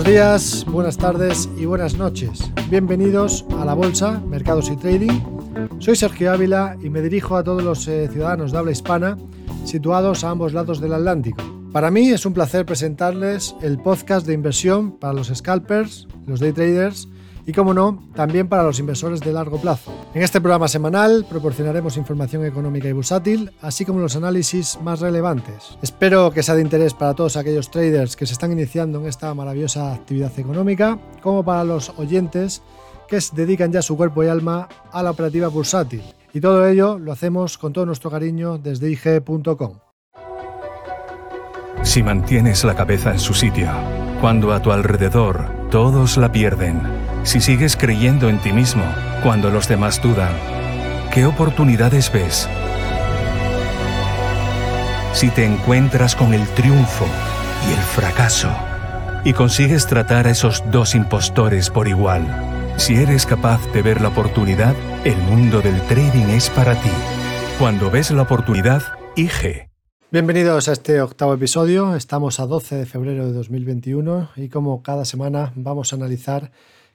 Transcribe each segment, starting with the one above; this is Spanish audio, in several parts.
Buenos días, buenas tardes y buenas noches. Bienvenidos a la Bolsa, Mercados y Trading. Soy Sergio Ávila y me dirijo a todos los eh, ciudadanos de habla hispana situados a ambos lados del Atlántico. Para mí es un placer presentarles el podcast de inversión para los scalpers, los day traders y, como no, también para los inversores de largo plazo. En este programa semanal proporcionaremos información económica y bursátil, así como los análisis más relevantes. Espero que sea de interés para todos aquellos traders que se están iniciando en esta maravillosa actividad económica, como para los oyentes que se dedican ya su cuerpo y alma a la operativa bursátil. Y todo ello lo hacemos con todo nuestro cariño desde IG.com. Si mantienes la cabeza en su sitio, cuando a tu alrededor todos la pierden, si sigues creyendo en ti mismo cuando los demás dudan, ¿qué oportunidades ves? Si te encuentras con el triunfo y el fracaso y consigues tratar a esos dos impostores por igual, si eres capaz de ver la oportunidad, el mundo del trading es para ti. Cuando ves la oportunidad, IG. Bienvenidos a este octavo episodio. Estamos a 12 de febrero de 2021 y como cada semana vamos a analizar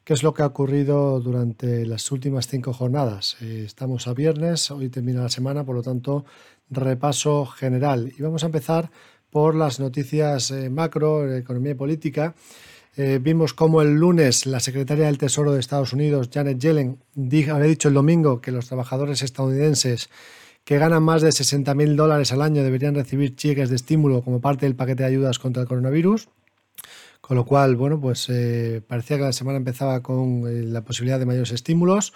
qué es lo que ha ocurrido durante las últimas cinco jornadas. Eh, estamos a viernes, hoy termina la semana, por lo tanto, repaso general. Y vamos a empezar por las noticias eh, macro, economía y política. Eh, vimos cómo el lunes la secretaria del Tesoro de Estados Unidos, Janet Yellen, había dicho el domingo que los trabajadores estadounidenses que ganan más de 60.000 dólares al año deberían recibir cheques de estímulo como parte del paquete de ayudas contra el coronavirus. Con lo cual, bueno, pues eh, parecía que la semana empezaba con eh, la posibilidad de mayores estímulos.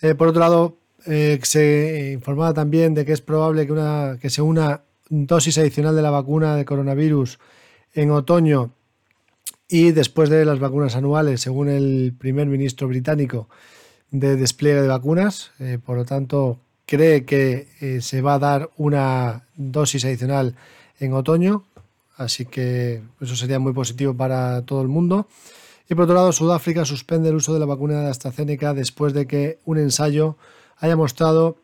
Eh, por otro lado, se informaba también de que es probable que, una, que se una dosis adicional de la vacuna de coronavirus en otoño y después de las vacunas anuales, según el primer ministro británico, de despliegue de vacunas. por lo tanto, cree que se va a dar una dosis adicional en otoño, Así que eso sería muy positivo para todo el mundo. Y por otro lado, Sudáfrica suspende el uso de la vacuna de AstraZeneca después de que un ensayo haya mostrado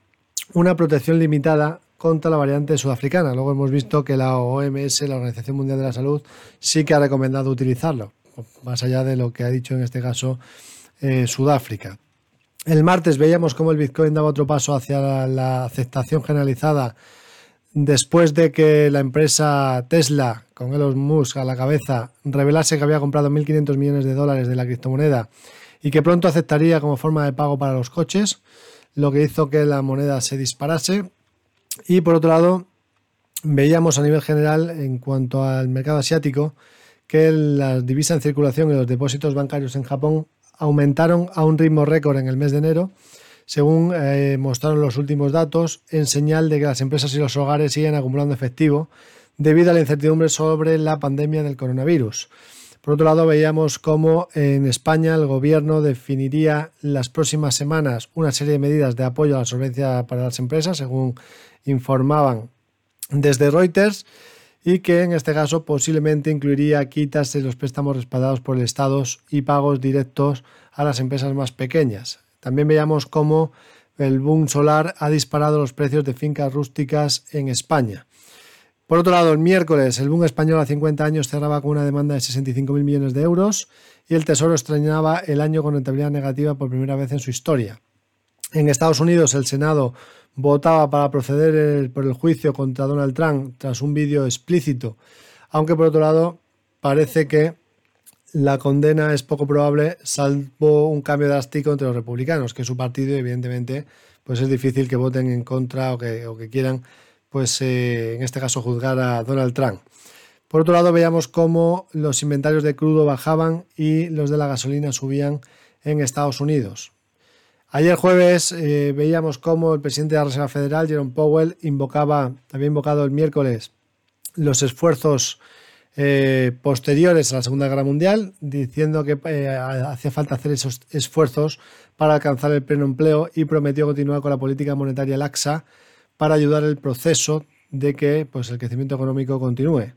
una protección limitada contra la variante sudafricana. Luego hemos visto que la OMS, la Organización Mundial de la Salud, sí que ha recomendado utilizarlo, más allá de lo que ha dicho en este caso eh, Sudáfrica. El martes veíamos cómo el Bitcoin daba otro paso hacia la aceptación generalizada después de que la empresa Tesla, con Elon Musk a la cabeza, revelase que había comprado 1.500 millones de dólares de la criptomoneda y que pronto aceptaría como forma de pago para los coches, lo que hizo que la moneda se disparase. Y por otro lado, veíamos a nivel general, en cuanto al mercado asiático, que las divisas en circulación y los depósitos bancarios en Japón aumentaron a un ritmo récord en el mes de enero según eh, mostraron los últimos datos, en señal de que las empresas y los hogares siguen acumulando efectivo debido a la incertidumbre sobre la pandemia del coronavirus. Por otro lado, veíamos cómo en España el gobierno definiría las próximas semanas una serie de medidas de apoyo a la solvencia para las empresas, según informaban desde Reuters, y que en este caso posiblemente incluiría quitas de los préstamos respaldados por el Estado y pagos directos a las empresas más pequeñas. También veíamos cómo el boom solar ha disparado los precios de fincas rústicas en España. Por otro lado, el miércoles el boom español a 50 años cerraba con una demanda de 65.000 millones de euros y el Tesoro extrañaba el año con rentabilidad negativa por primera vez en su historia. En Estados Unidos el Senado votaba para proceder por el juicio contra Donald Trump tras un vídeo explícito, aunque por otro lado parece que la condena es poco probable, salvo un cambio drástico entre los republicanos, que es su partido, evidentemente, pues es difícil que voten en contra o que, que quieran, pues eh, en este caso, juzgar a Donald Trump. Por otro lado, veíamos cómo los inventarios de crudo bajaban y los de la gasolina subían en Estados Unidos. Ayer jueves eh, veíamos cómo el presidente de la Reserva Federal, Jerome Powell, invocaba, había invocado el miércoles los esfuerzos eh, posteriores a la Segunda Guerra Mundial, diciendo que eh, hacía falta hacer esos esfuerzos para alcanzar el pleno empleo y prometió continuar con la política monetaria laxa para ayudar el proceso de que pues, el crecimiento económico continúe.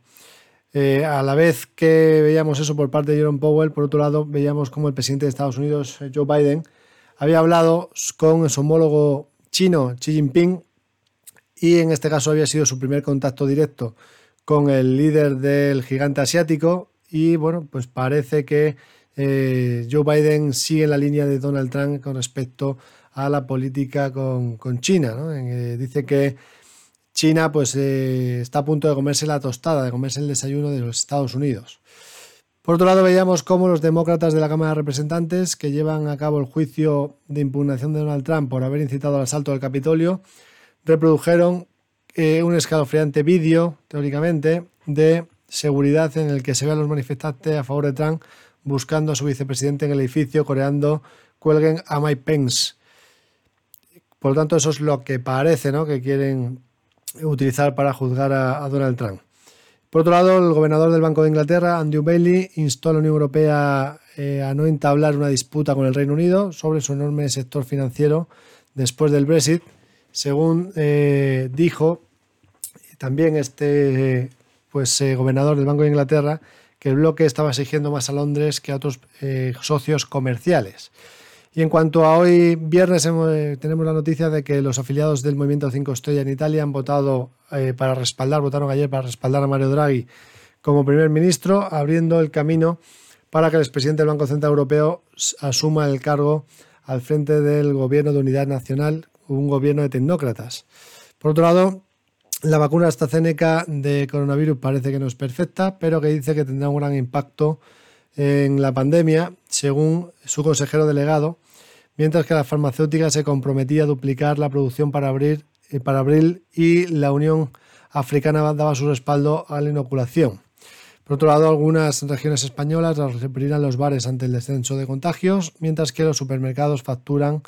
Eh, a la vez que veíamos eso por parte de Jerome Powell, por otro lado veíamos como el presidente de Estados Unidos, Joe Biden, había hablado con su homólogo chino, Xi Jinping, y en este caso había sido su primer contacto directo con el líder del gigante asiático y bueno, pues parece que eh, Joe Biden sigue la línea de Donald Trump con respecto a la política con, China. Eh, dice que China pues, eh, está a punto de comerse la tostada, de comerse el desayuno de los Estados Unidos. Por otro lado, veíamos cómo los demócratas de la Cámara de Representantes, que llevan a cabo el juicio de impugnación de Donald Trump por haber incitado al asalto del Capitolio, reprodujeron un escalofriante vídeo, teóricamente, de seguridad en el que se ve a los manifestantes a favor de Trump buscando a su vicepresidente en el edificio, coreando cuelguen a Mike Pence. Por lo tanto, eso es lo que parece ¿no? que quieren utilizar para juzgar a, Donald Trump. Por otro lado, el gobernador del Banco de Inglaterra, Andrew Bailey, instó a la Unión Europea eh, a no entablar una disputa con el Reino Unido sobre su enorme sector financiero después del Brexit. Según eh, dijo también este pues, eh, gobernador del Banco de Inglaterra, que el bloque estaba exigiendo más a Londres que a otros eh, socios comerciales. Y en cuanto a hoy viernes eh, tenemos la noticia de que los afiliados del Movimiento 5 Estrella en Italia han votado para respaldar, votaron ayer para respaldar a Mario Draghi como primer ministro, abriendo el camino para que el expresidente del Banco Central Europeo asuma el cargo al frente del gobierno de unidad nacional, un gobierno de tecnócratas. Por otro lado, la vacuna AstraZeneca de coronavirus parece que no es perfecta, pero que dice que tendrá un gran impacto en la pandemia, según su consejero delegado, mientras que la farmacéutica se comprometía a duplicar la producción para abril, eh, abril y la Unión Africana daba su respaldo a la inoculación. Por otro lado, algunas regiones españolas reprimirán los bares ante el descenso de contagios, mientras que los supermercados facturan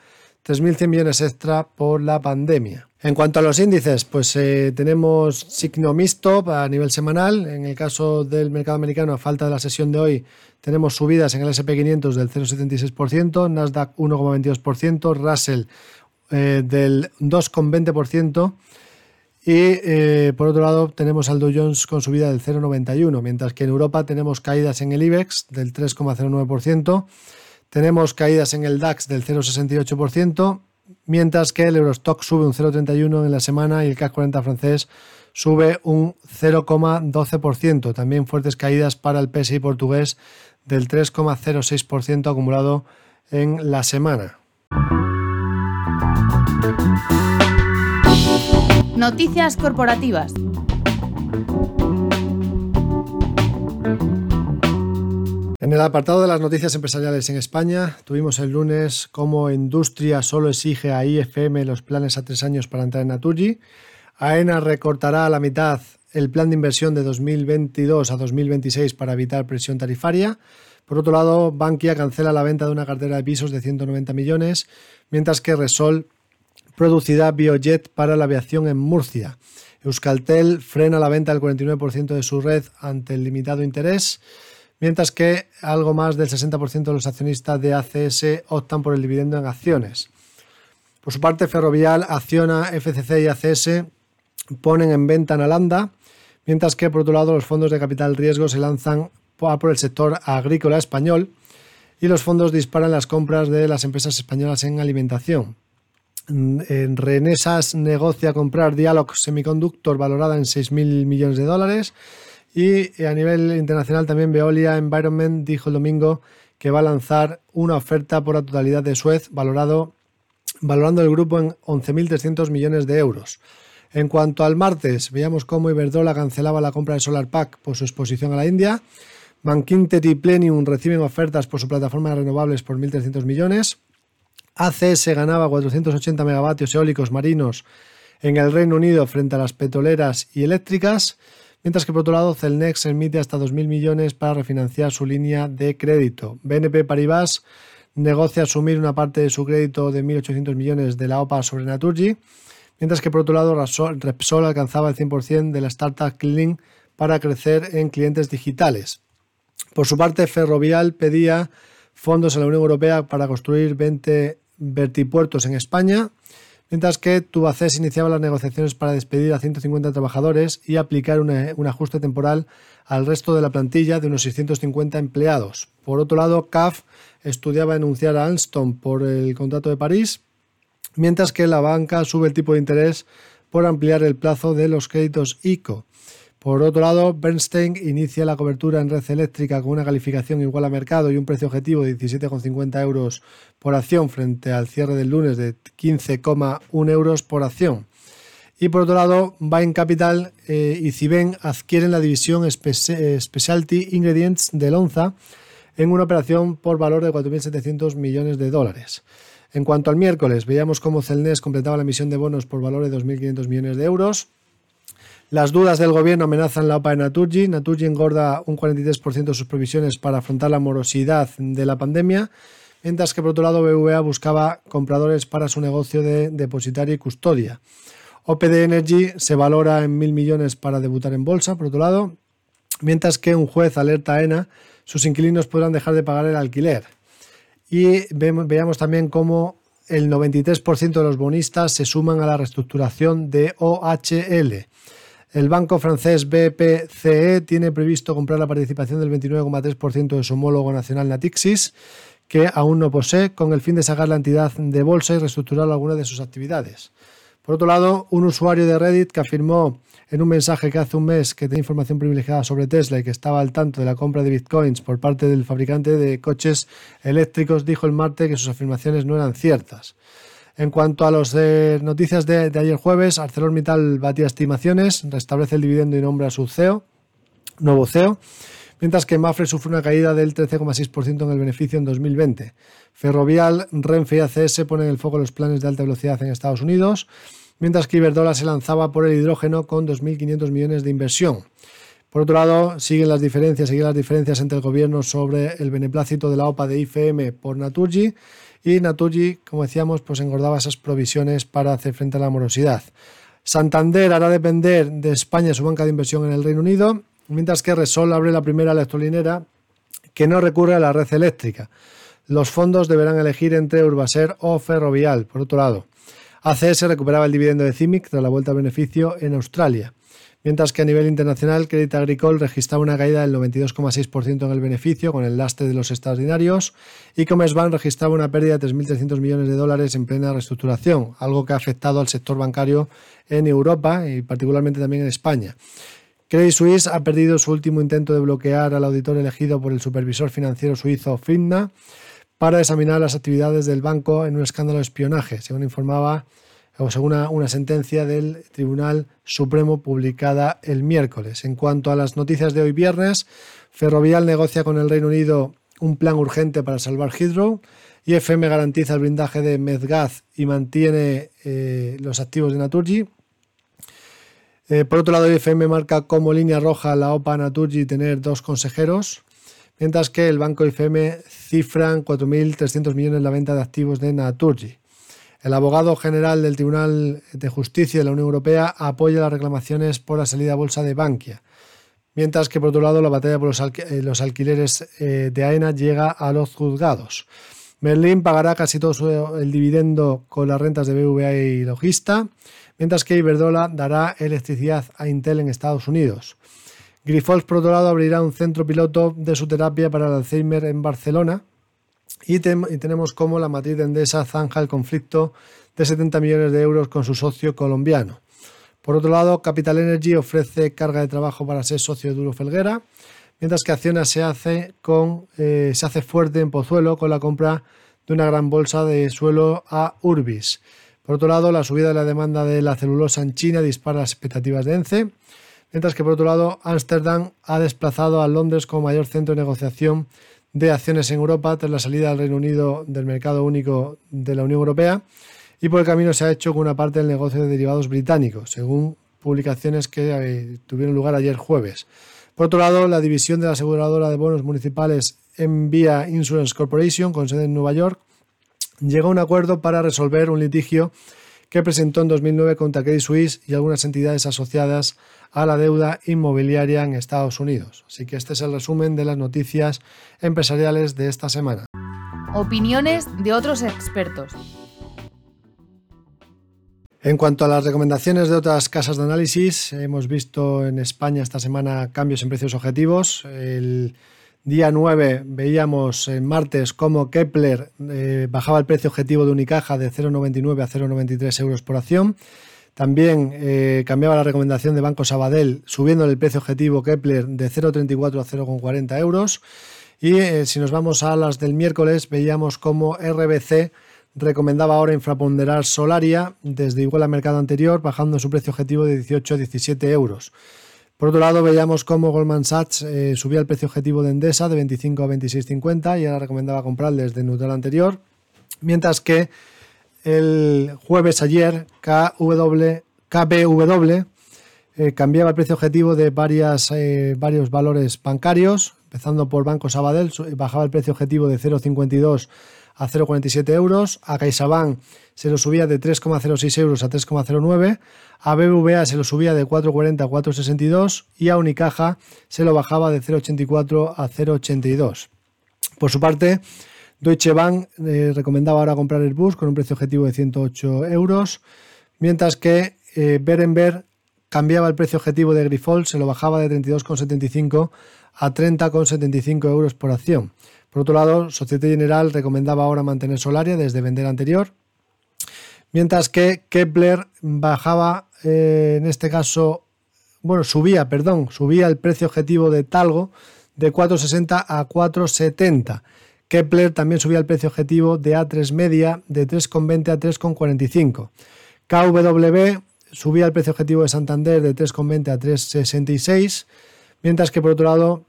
3.100 millones extra por la pandemia. En cuanto a los índices, pues eh, tenemos signo mixto a nivel semanal. En el caso del mercado americano, a falta de la sesión de hoy, tenemos subidas en el SP500 del 0,76%, Nasdaq 1,22%, Russell eh, del 2,20%. Y eh, por otro lado tenemos al Dow Jones con subida del 0,91, mientras que en Europa tenemos caídas en el IBEX del 3,09%, tenemos caídas en el DAX del 0,68%, mientras que el Eurostock sube un 0,31 en la semana y el CAC 40 francés sube un 0,12%. También fuertes caídas para el PSI portugués del 3,06% acumulado en la semana. Noticias corporativas. En el apartado de las noticias empresariales en España, tuvimos el lunes cómo Industria solo exige a IFM los planes a tres años para entrar en Naturgy. AENA recortará a la mitad el plan de inversión de 2022 a 2026 para evitar presión tarifaria. Por otro lado, Bankia cancela la venta de una cartera de pisos de 190 millones, mientras que Resol producirá Biojet para la aviación en Murcia. Euskaltel frena la venta del 49% de su red ante el limitado interés mientras que algo más del 60% de los accionistas de ACS optan por el dividendo en acciones. Por su parte, Ferrovial, Acciona, FCC y ACS ponen en venta en Alanda, mientras que por otro lado los fondos de capital riesgo se lanzan por el sector agrícola español y los fondos disparan las compras de las empresas españolas en alimentación. En Renesas negocia comprar Dialog Semiconductor valorada en 6.000 millones de dólares y a nivel internacional también Veolia Environment dijo el domingo que va a lanzar una oferta por la totalidad de Suez valorado, valorando el grupo en 11.300 millones de euros. En cuanto al martes, veíamos cómo Iberdrola cancelaba la compra de SolarPack por su exposición a la India. Bankinter y Plenium reciben ofertas por su plataforma de renovables por 1.300 millones. ACS ganaba 480 megavatios eólicos marinos en el Reino Unido frente a las petroleras y eléctricas mientras que por otro lado Celnex emite hasta 2.000 millones para refinanciar su línea de crédito. BNP Paribas negocia asumir una parte de su crédito de 1.800 millones de la OPA sobre Naturgy, mientras que por otro lado Repsol alcanzaba el 100% de la startup Clean para crecer en clientes digitales. Por su parte, Ferrovial pedía fondos a la Unión Europea para construir 20 vertipuertos en España mientras que Tubacés iniciaba las negociaciones para despedir a 150 trabajadores y aplicar un ajuste temporal al resto de la plantilla de unos 650 empleados. Por otro lado, CAF estudiaba enunciar a Alstom por el contrato de París, mientras que la banca sube el tipo de interés por ampliar el plazo de los créditos ICO. Por otro lado, Bernstein inicia la cobertura en red eléctrica con una calificación igual a mercado y un precio objetivo de 17,50 euros por acción frente al cierre del lunes de 15,1 euros por acción. Y por otro lado, Bain Capital eh, y Ciben adquieren la división Specialty Ingredients de Lonza en una operación por valor de 4.700 millones de dólares. En cuanto al miércoles, veíamos cómo Celnes completaba la emisión de bonos por valor de 2.500 millones de euros. Las dudas del gobierno amenazan la OPA de Naturgy. Naturgy engorda un 43% de sus provisiones para afrontar la morosidad de la pandemia, mientras que por otro lado BVA buscaba compradores para su negocio de depositario y custodia. OPD Energy se valora en mil millones para debutar en bolsa, por otro lado, mientras que un juez alerta a ENA, sus inquilinos podrán dejar de pagar el alquiler. Y veamos también cómo el 93% de los bonistas se suman a la reestructuración de OHL. El banco francés BPCE tiene previsto comprar la participación del 29,3% de su homólogo nacional Natixis, que aún no posee, con el fin de sacar la entidad de bolsa y reestructurar alguna de sus actividades. Por otro lado, un usuario de Reddit que afirmó en un mensaje que hace un mes que tenía información privilegiada sobre Tesla y que estaba al tanto de la compra de bitcoins por parte del fabricante de coches eléctricos, dijo el martes que sus afirmaciones no eran ciertas. En cuanto a las noticias de, ayer jueves, ArcelorMittal batía estimaciones, restablece el dividendo y nombra a su CEO, nuevo CEO, mientras que Mafre sufre una caída del 13,6% en el beneficio en 2020. Ferrovial, Renfe y ACS ponen el foco en los planes de alta velocidad en Estados Unidos, mientras que Iberdrola se lanzaba por el hidrógeno con 2.500 millones de inversión. Por otro lado, siguen las diferencias, siguen las diferencias entre el gobierno sobre el beneplácito de la OPA de IFM por Naturgy y Naturgy, como decíamos, pues engordaba esas provisiones para hacer frente a la morosidad. Santander hará depender de España su banca de inversión en el Reino Unido, mientras que Resol abre la primera electrolinera que no recurre a la red eléctrica. Los fondos deberán elegir entre Urbaser o Ferrovial, por otro lado. ACS recuperaba el dividendo de CIMIC tras la vuelta al beneficio en Australia mientras que a nivel internacional Crédito Agricole registraba una caída del 92,6% en el beneficio con el lastre de los extraordinarios y Commerzbank registraba una pérdida de 3.300 millones de dólares en plena reestructuración, algo que ha afectado al sector bancario en Europa y particularmente también en España. Credit Suisse ha perdido su último intento de bloquear al auditor elegido por el supervisor financiero suizo FINMA para examinar las actividades del banco en un escándalo de espionaje, según informaba según una, sentencia del Tribunal Supremo publicada el miércoles. En cuanto a las noticias de hoy viernes, Ferrovial negocia con el Reino Unido un plan urgente para salvar Heathrow. IFM garantiza el blindaje de Medgaz y mantiene eh, los activos de Naturgy. Eh, por otro lado, IFM marca como línea roja la OPA Naturgy tener dos consejeros, mientras que el banco IFM cifran 4.300 millones la venta de activos de Naturgy. El abogado general del Tribunal de Justicia de la Unión Europea apoya las reclamaciones por la salida a bolsa de Bankia, mientras que por otro lado la batalla por los, eh, alquileres eh, de AENA llega a los juzgados. Merlin pagará casi todo el dividendo con las rentas de BVA y Logista, mientras que Iberdrola dará electricidad a Intel en Estados Unidos. Grifols, por otro lado, abrirá un centro piloto de su terapia para el Alzheimer en Barcelona, y, tenemos como la matriz de Endesa zanja el conflicto de 70 millones de euros con su socio colombiano. Por otro lado, Capital Energy ofrece carga de trabajo para ser socio de Duro Felguera, mientras que Acciona se hace, con, eh, se hace fuerte en Pozuelo con la compra de una gran bolsa de suelo a Urbis. Por otro lado, la subida de la demanda de la celulosa en China dispara las expectativas de ENCE, mientras que por otro lado, Ámsterdam ha desplazado a Londres como mayor centro de negociación de acciones en Europa tras la salida del Reino Unido del mercado único de la Unión Europea y por el camino se ha hecho con una parte del negocio de derivados británicos, según publicaciones que eh, tuvieron lugar ayer jueves. Por otro lado, la división de la aseguradora de bonos municipales Envía Insurance Corporation, con sede en Nueva York, llegó a un acuerdo para resolver un litigio que presentó en 2009 contra Credit Suisse y algunas entidades asociadas a la deuda inmobiliaria en Estados Unidos. Así que este es el resumen de las noticias empresariales de esta semana. Opiniones de otros expertos. En cuanto a las recomendaciones de otras casas de análisis, hemos visto en España esta semana cambios en precios objetivos. El día 9 veíamos en martes cómo Kepler eh, bajaba el precio objetivo de Unicaja de 0,99 a 0,93 euros por acción También eh, cambiaba la recomendación de Banco Sabadell, subiendo el precio objetivo Kepler de 0,34 a 0,40 euros. Y eh, si nos vamos a las del miércoles, veíamos como RBC recomendaba ahora infraponderar Solaria desde igual al mercado anterior, bajando su precio objetivo de 18 a 17 euros. Por otro lado, veíamos cómo Goldman Sachs eh, subía el precio objetivo de Endesa de 25 a 26,50 y ahora recomendaba comprar desde neutral anterior, mientras que el jueves ayer KW, KBW eh, cambiaba el precio objetivo de varias, eh, varios valores bancarios, empezando por Banco Sabadell, bajaba el precio objetivo de 0,52 a 0,47 euros, a CaixaBank se lo subía de 3,06 euros a 3,09, a BBVA se lo subía de 4,40 a 4,62 y a Unicaja se lo bajaba de 0,84 a 0,82. Por su parte, Deutsche Bank eh, recomendaba ahora comprar el bus con un precio objetivo de 108 euros, mientras que eh, Berenberg cambiaba el precio objetivo de Grifols, se lo bajaba de 32,75 a 30,75 euros por acción. Por otro lado, Societe General recomendaba ahora mantener Solaria desde vender anterior, mientras que Kepler bajaba, eh, en este caso, bueno, subía, perdón, subía el precio objetivo de Talgo de 4,60 a 4,70 Kepler también subía el precio objetivo de A3 media de 3,20 a 3,45. KW subía el precio objetivo de Santander de 3,20 a 3,66, mientras que por otro lado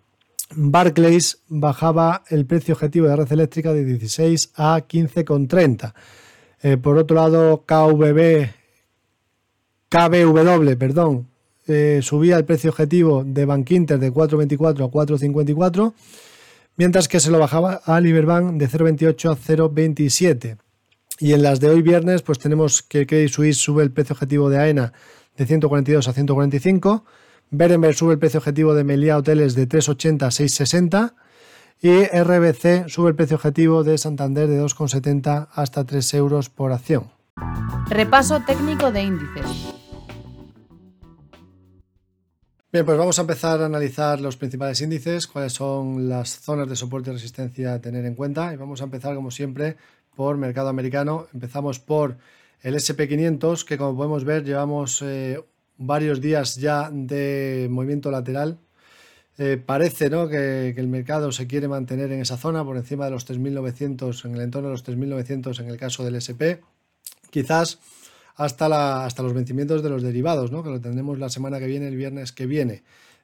Barclays bajaba el precio objetivo de red eléctrica de 16 a 15,30. Eh, por otro lado, KVB, KBW, perdón, eh, subía el precio objetivo de Bankinter de 4,24 a 4,54 mientras que se lo bajaba a Liberbank de 0,28 a 0,27. Y en las de hoy viernes, pues tenemos que Credit Suisse sube el precio objetivo de AENA de 142 a 145, Berenberg sube el precio objetivo de Meliá Hoteles de 3,80 a 6,60 y RBC sube el precio objetivo de Santander de 2,70 hasta 3 euros por acción. Repaso técnico de índices. Bien, pues vamos a empezar a analizar los principales índices, cuáles son las zonas de soporte y resistencia a tener en cuenta. Y vamos a empezar, como siempre, por mercado americano. Empezamos por el SP500, que como podemos ver llevamos eh, varios días ya de movimiento lateral. Eh, parece ¿no? que, el mercado se quiere mantener en esa zona, por encima de los 3.900, en el entorno de los 3.900 en el caso del SP. Quizás hasta, hasta los vencimientos de los derivados, ¿no? que lo tendremos la semana que viene, el viernes que viene.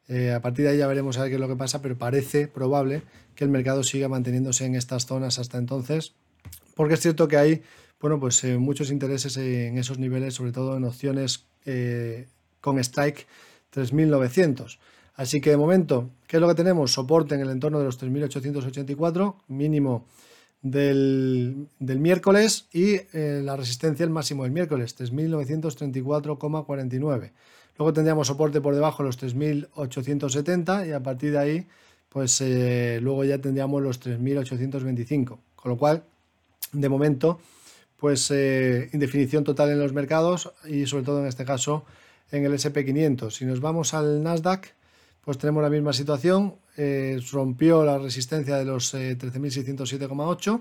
Eh, a partir de ahí ya veremos a ver qué es lo que pasa, pero parece probable que el mercado siga manteniéndose en estas zonas hasta entonces, porque es cierto que hay bueno, pues, eh, muchos intereses en esos niveles, sobre todo en opciones con strike 3900. Así que de momento, ¿qué es lo que tenemos? Soporte en el entorno de los 3884, mínimo del, miércoles y eh, la resistencia el máximo del miércoles, 3.934,49. Luego tendríamos soporte por debajo los 3.870 y a partir de ahí, pues eh, luego ya tendríamos los 3.825. Con lo cual, de momento, pues eh, indefinición total en los mercados y sobre todo en este caso en el SP500. Si nos vamos al Nasdaq, pues tenemos la misma situación, eh, rompió la resistencia de los 13.607,8, eh,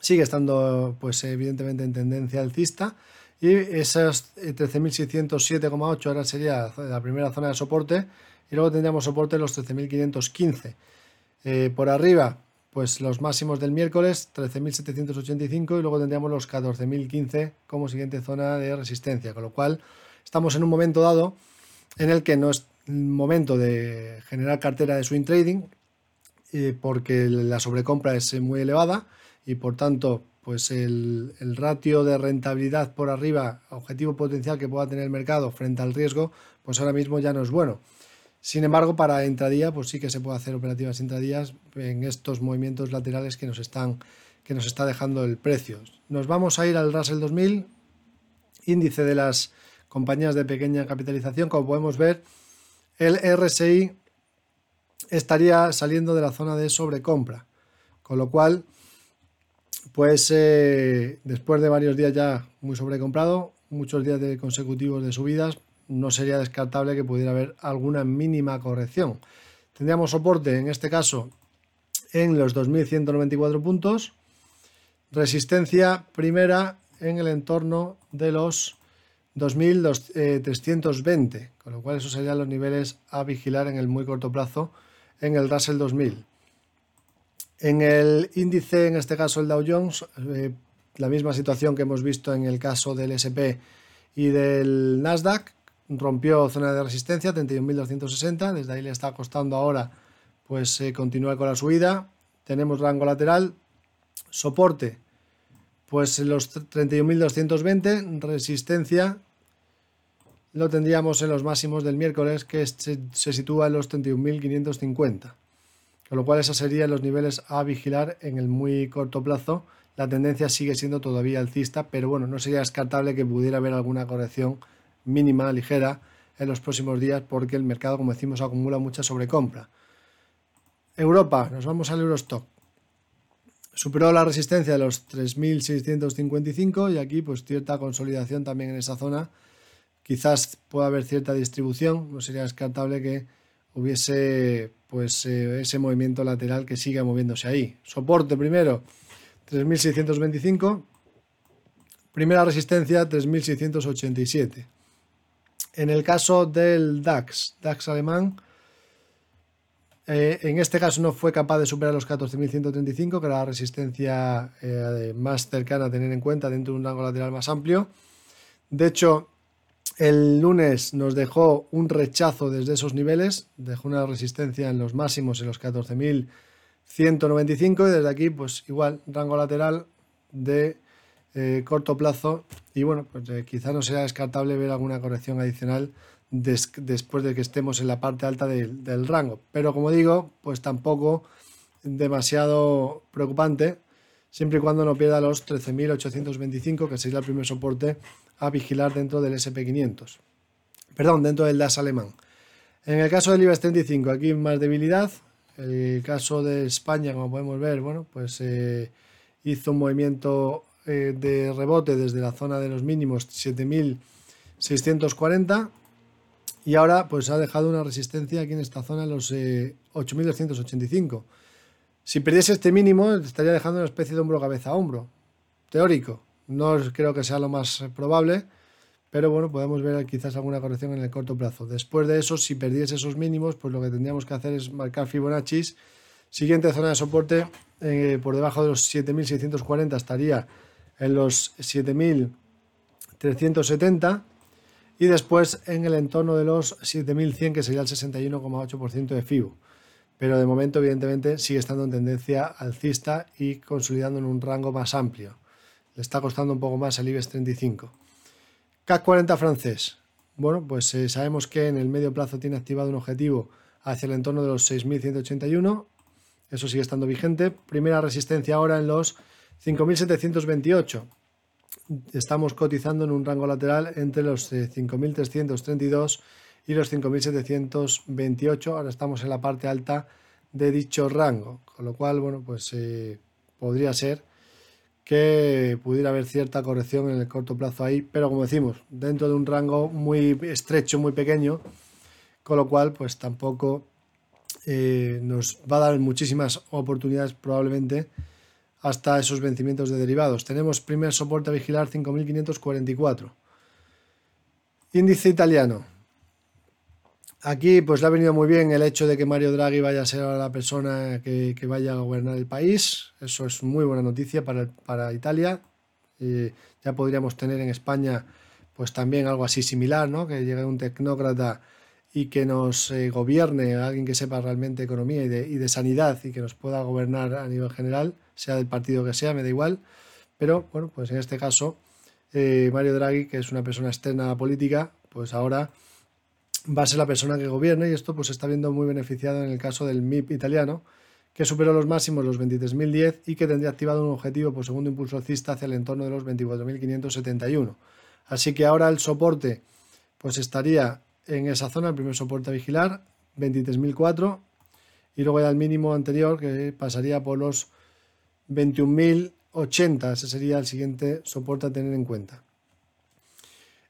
sigue estando pues evidentemente en tendencia alcista. Y esas 13.607,8 eh, ahora sería la primera zona de soporte. Y luego tendríamos soporte en los 13.515. por arriba pues los máximos del miércoles 13.785 y luego tendríamos los 14.015 como siguiente zona de resistencia, con lo cual estamos en un momento dado en el que no es momento de generar cartera de swing trading eh, porque la sobrecompra es muy elevada y por tanto pues el, ratio de rentabilidad por arriba, objetivo potencial que pueda tener el mercado frente al riesgo, pues ahora mismo ya no es bueno. Sin embargo, para intradía, pues sí que se puede hacer operativas intradías en estos movimientos laterales que nos están que nos está dejando el precio. Nos vamos a ir al Russell 2000, índice de las compañías de pequeña capitalización, como podemos ver, el RSI estaría saliendo de la zona de sobrecompra. Con lo cual, pues eh, después de varios días ya muy sobrecomprado, muchos días consecutivos de subidas, no sería descartable que pudiera haber alguna mínima corrección. Tendríamos soporte en este caso en los 2.194 puntos, resistencia primera en el entorno de los 2.320, con lo cual esos serían los niveles a vigilar en el muy corto plazo en el Russell 2000. En el índice, en este caso el Dow Jones, eh, la misma situación que hemos visto en el caso del SP y del Nasdaq, rompió zona de resistencia 31.260, desde ahí le está costando ahora pues eh, continuar con la subida. Tenemos rango lateral, soporte pues los 31.220, resistencia lo tendríamos en los máximos del miércoles que se, sitúa en los 31.550. Con lo cual esos serían los niveles a vigilar en el muy corto plazo. La tendencia sigue siendo todavía alcista, pero bueno, no sería descartable que pudiera haber alguna corrección mínima, ligera, en los próximos días porque el mercado, como decimos, acumula mucha sobrecompra. Europa, nos vamos al Eurostock. Superó la resistencia de los 3.655 y aquí pues cierta consolidación también en esa zona. Quizás pueda haber cierta distribución, no sería descartable que hubiese pues eh, ese movimiento lateral que siga moviéndose ahí. Soporte primero 3625, primera resistencia 3687. En el caso del DAX, DAX alemán, eh, en este caso no fue capaz de superar los 14.135, que era la resistencia eh, más cercana a tener en cuenta dentro de un rango lateral más amplio. De hecho, el lunes nos dejó un rechazo desde esos niveles, dejó una resistencia en los máximos en los 14.195 y desde aquí pues igual rango lateral de eh, corto plazo y bueno, pues eh, quizá no sea descartable ver alguna corrección adicional después de que estemos en la parte alta del rango. Pero como digo, pues tampoco demasiado preocupante siempre y cuando no pierda los 13.825 que sería el primer soporte a vigilar dentro del SP500. Perdón, dentro del DAS alemán. En el caso del IBEX 35, aquí más debilidad. El caso de España, como podemos ver, bueno, pues eh, hizo un movimiento eh, de rebote desde la zona de los mínimos 7.640 y ahora pues ha dejado una resistencia aquí en esta zona los 8.285. Si perdiese este mínimo, estaría dejando una especie de hombro cabeza a hombro. Teórico. No creo que sea lo más probable, pero bueno, podemos ver quizás alguna corrección en el corto plazo. Después de eso, si perdiese esos mínimos, pues lo que tendríamos que hacer es marcar Fibonacci. Siguiente zona de soporte, eh, por debajo de los 7.640 estaría en los 7.370 y después en el entorno de los 7.100, que sería el 61,8% de FIBO. Pero de momento, evidentemente, sigue estando en tendencia alcista y consolidando en un rango más amplio. Le está costando un poco más el IBEX 35. CAC 40 francés. Bueno, pues eh, sabemos que en el medio plazo tiene activado un objetivo hacia el entorno de los 6.181. Eso sigue estando vigente. Primera resistencia ahora en los 5.728. Estamos cotizando en un rango lateral entre los 5.332 eh, y los 5.728. Ahora estamos en la parte alta de dicho rango, con lo cual, bueno, pues eh, podría ser que pudiera haber cierta corrección en el corto plazo ahí, pero como decimos, dentro de un rango muy estrecho, muy pequeño, con lo cual pues tampoco eh, nos va a dar muchísimas oportunidades probablemente hasta esos vencimientos de derivados. Tenemos primer soporte a vigilar 5.544. Índice italiano. Aquí pues le ha venido muy bien el hecho de que Mario Draghi vaya a ser la persona que, vaya a gobernar el país. Eso es muy buena noticia para, para Italia. ya podríamos tener en España pues también algo así similar, ¿no? Que llegue un tecnócrata y que nos eh, gobierne, alguien que sepa realmente economía y de, y de, sanidad y que nos pueda gobernar a nivel general, sea del partido que sea, me da igual. Pero bueno, pues en este caso, eh, Mario Draghi, que es una persona externa a la política, pues ahora va a ser la persona que gobierne y esto pues se está viendo muy beneficiado en el caso del MIP italiano, que superó los máximos los 23.010 y que tendría activado un objetivo por segundo impulso alcista hacia el entorno de los 24.571. Así que ahora el soporte pues estaría en esa zona, el primer soporte a vigilar, 23.004 y luego ya el mínimo anterior que pasaría por los 21.080, ese sería el siguiente soporte a tener en cuenta.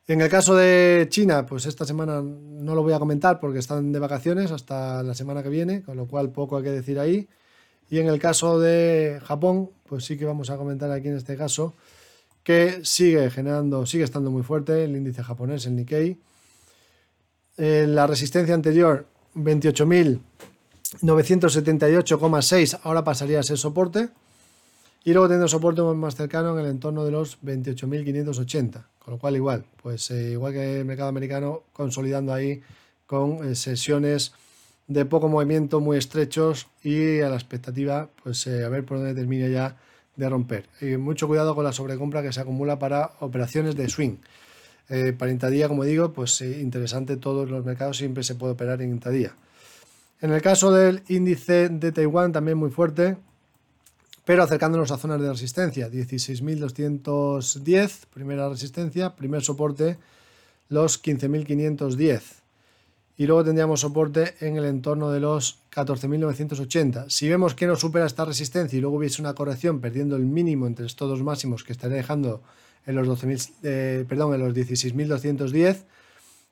En el caso de China, pues esta semana no lo voy a comentar porque están de vacaciones hasta la semana que viene, con lo cual poco hay que decir ahí. Y en el caso de Japón, pues sí que vamos a comentar aquí en este caso que sigue generando, sigue estando muy fuerte, el índice japonés, el Nikkei. Eh, la resistencia anterior, 28.978,6, ahora pasaría a ser soporte. Y luego teniendo soporte más cercano en el entorno de los 28.580. Con lo cual igual, pues eh, igual que el mercado americano, consolidando ahí con eh, sesiones de poco movimiento, muy estrechos y a la expectativa, pues a ver por dónde termina ya de romper. Y mucho cuidado con la sobrecompra que se acumula para operaciones de swing. Eh, para intradía, como digo, pues eh, interesante, todos los mercados siempre se puede operar en intradía. En el caso del índice de Taiwán, también muy fuerte, pero acercándonos a zonas de resistencia. 16.210, primera resistencia, primer soporte, los 15.510 y luego tendríamos soporte en el entorno de los 14.980. Si vemos que no supera esta resistencia y luego hubiese una corrección perdiendo el mínimo entre estos dos máximos que estaría dejando en los 12.000, eh, en los 16.210,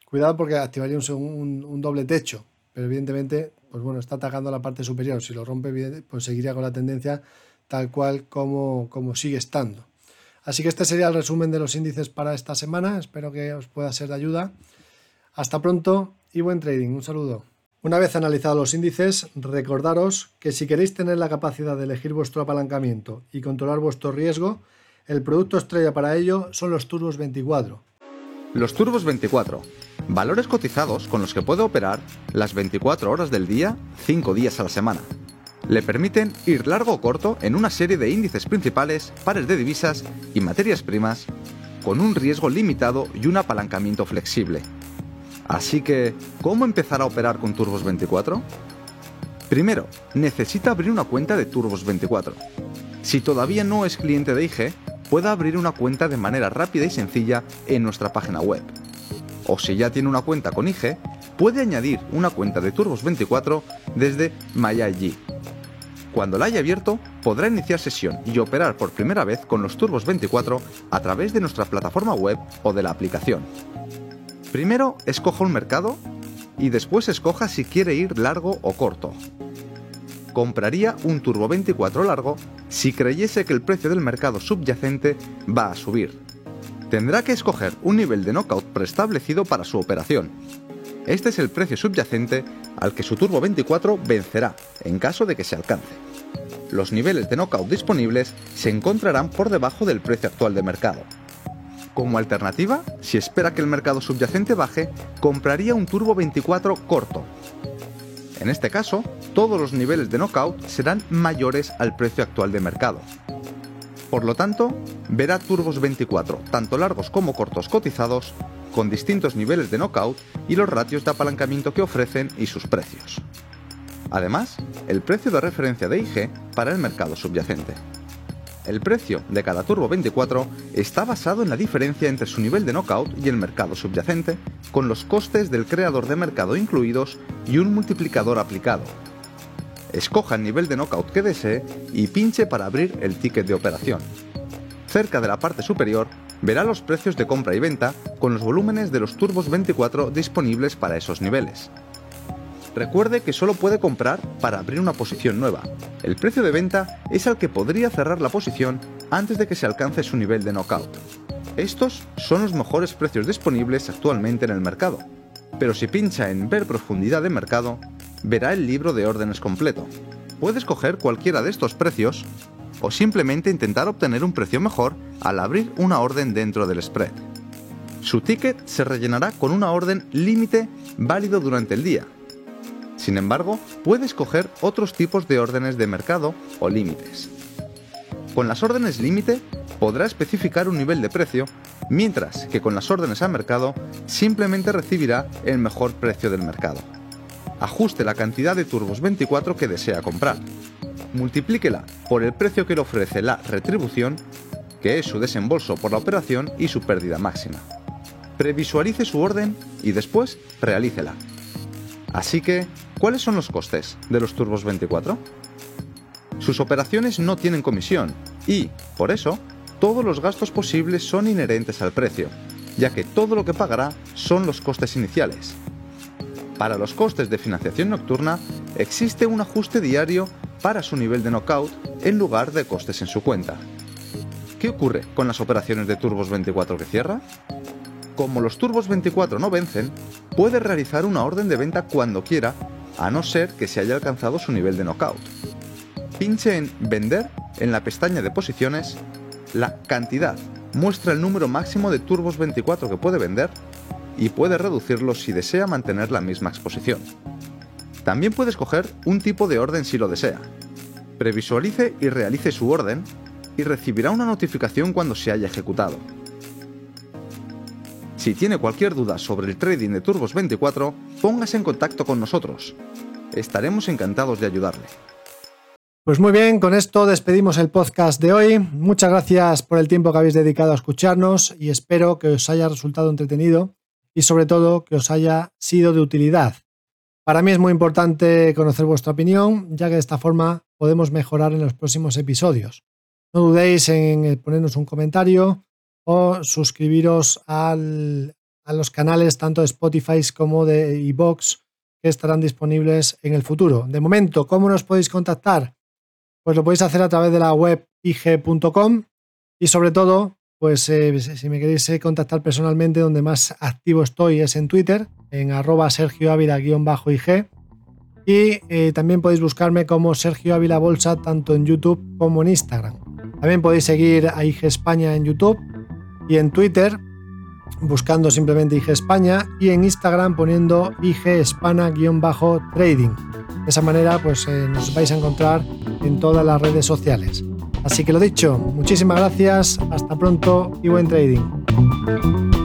cuidado porque activaría un, un, doble techo, pero evidentemente, pues bueno, está atacando la parte superior. Si lo rompe, pues seguiría con la tendencia tal cual como, como sigue estando. Así que este sería el resumen de los índices para esta semana. Espero que os pueda ser de ayuda. Hasta pronto y buen trading. Un saludo. Una vez analizados los índices, recordaros que si queréis tener la capacidad de elegir vuestro apalancamiento y controlar vuestro riesgo, el producto estrella para ello son los Turbos 24. Los Turbos 24, valores cotizados con los que puede operar las 24 horas del día, 5 días a la semana. Le permiten ir largo o corto en una serie de índices principales, pares de divisas y materias primas, con un riesgo limitado y un apalancamiento flexible Así que, ¿cómo empezar a operar con Turbos 24? Primero, necesita abrir una cuenta de Turbos 24. Si todavía no es cliente de IG, puede abrir una cuenta de manera rápida y sencilla en nuestra página web. O si ya tiene una cuenta con IG, puede añadir una cuenta de Turbos 24 desde MyIG. Cuando la haya abierto, podrá iniciar sesión y operar por primera vez con los Turbos 24 a través de nuestra plataforma web o de la aplicación. Primero escoja un mercado y después escoja si quiere ir largo o corto. Compraría un Turbo 24 largo si creyese que el precio del mercado subyacente va a subir. Tendrá que escoger un nivel de knockout preestablecido para su operación. Este es el precio subyacente al que su Turbo 24 vencerá en caso de que se alcance. Los niveles de knockout disponibles se encontrarán por debajo del precio actual de mercado. Como alternativa, si espera que el mercado subyacente baje, compraría un Turbo 24 corto. En este caso, todos los niveles de knockout serán mayores al precio actual de mercado. Por lo tanto, verá turbos 24, tanto largos como cortos cotizados, con distintos niveles de knockout y los ratios de apalancamiento que ofrecen y sus precios. Además, el precio de referencia de IG para el mercado subyacente. El precio de cada Turbo 24 está basado en la diferencia entre su nivel de knockout y el mercado subyacente, con los costes del creador de mercado incluidos y un multiplicador aplicado. Escoja el nivel de knockout que desee y pinche para abrir el ticket de operación. Cerca de la parte superior verá los precios de compra y venta con los volúmenes de los turbos 24 disponibles para esos niveles. Recuerde que solo puede comprar para abrir una posición nueva. El precio de venta es al que podría cerrar la posición antes de que se alcance su nivel de knockout. Estos son los mejores precios disponibles actualmente en el mercado. Pero si pincha en Ver profundidad de mercado, verá el libro de órdenes completo. Puede escoger cualquiera de estos precios o simplemente intentar obtener un precio mejor al abrir una orden dentro del spread. Su ticket se rellenará con una orden límite válido durante el día, sin embargo, puede escoger otros tipos de órdenes de mercado o límites. Con las órdenes límite podrá especificar un nivel de precio, mientras que con las órdenes a mercado simplemente recibirá el mejor precio del mercado. Ajuste la cantidad de turbos 24 que desea comprar. Multiplíquela por el precio que le ofrece la retribución, que es su desembolso por la operación y su pérdida máxima. Previsualice su orden y después realícela. Así que, ¿cuáles son los costes de los Turbos 24? Sus operaciones no tienen comisión y, por eso, todos los gastos posibles son inherentes al precio, ya que todo lo que pagará son los costes iniciales. Para los costes de financiación nocturna existe un ajuste diario para su nivel de knockout en lugar de costes en su cuenta. ¿Qué ocurre con las operaciones de Turbos 24 que cierra? Como los Turbos 24 no vencen, puede realizar una orden de venta cuando quiera, a no ser que se haya alcanzado su nivel de knockout. Pinche en Vender en la pestaña de posiciones, la cantidad muestra el número máximo de Turbos 24 que puede vender y puede reducirlo si desea mantener la misma exposición. También puede escoger un tipo de orden si lo desea. Previsualice y realice su orden y recibirá una notificación cuando se haya ejecutado. Si tiene cualquier duda sobre el trading de Turbos 24, póngase en contacto con nosotros. Estaremos encantados de ayudarle. Pues muy bien, con esto despedimos el podcast de hoy. Muchas gracias por el tiempo que habéis dedicado a escucharnos y espero que os haya resultado entretenido y sobre todo que os haya sido de utilidad. Para mí es muy importante conocer vuestra opinión, ya que de esta forma podemos mejorar en los próximos episodios. No dudéis en ponernos un comentario o suscribiros a los canales tanto de Spotify como de iBox que estarán disponibles en el futuro. De momento, ¿cómo nos podéis contactar? Pues lo podéis hacer a través de la web ig.com y sobre todo, pues eh, si me queréis eh, contactar personalmente, donde más activo estoy es en Twitter, en arroba Sergio Ávila-ig. Y eh, también podéis buscarme como Sergio Ávila Bolsa tanto en YouTube como en Instagram. También podéis seguir a IG España en YouTube y en Twitter buscando simplemente IG España y en Instagram poniendo IG Hispana-trading. De esa manera pues nos vais a encontrar en todas las redes sociales. Así que lo dicho, muchísimas gracias, hasta pronto y buen trading.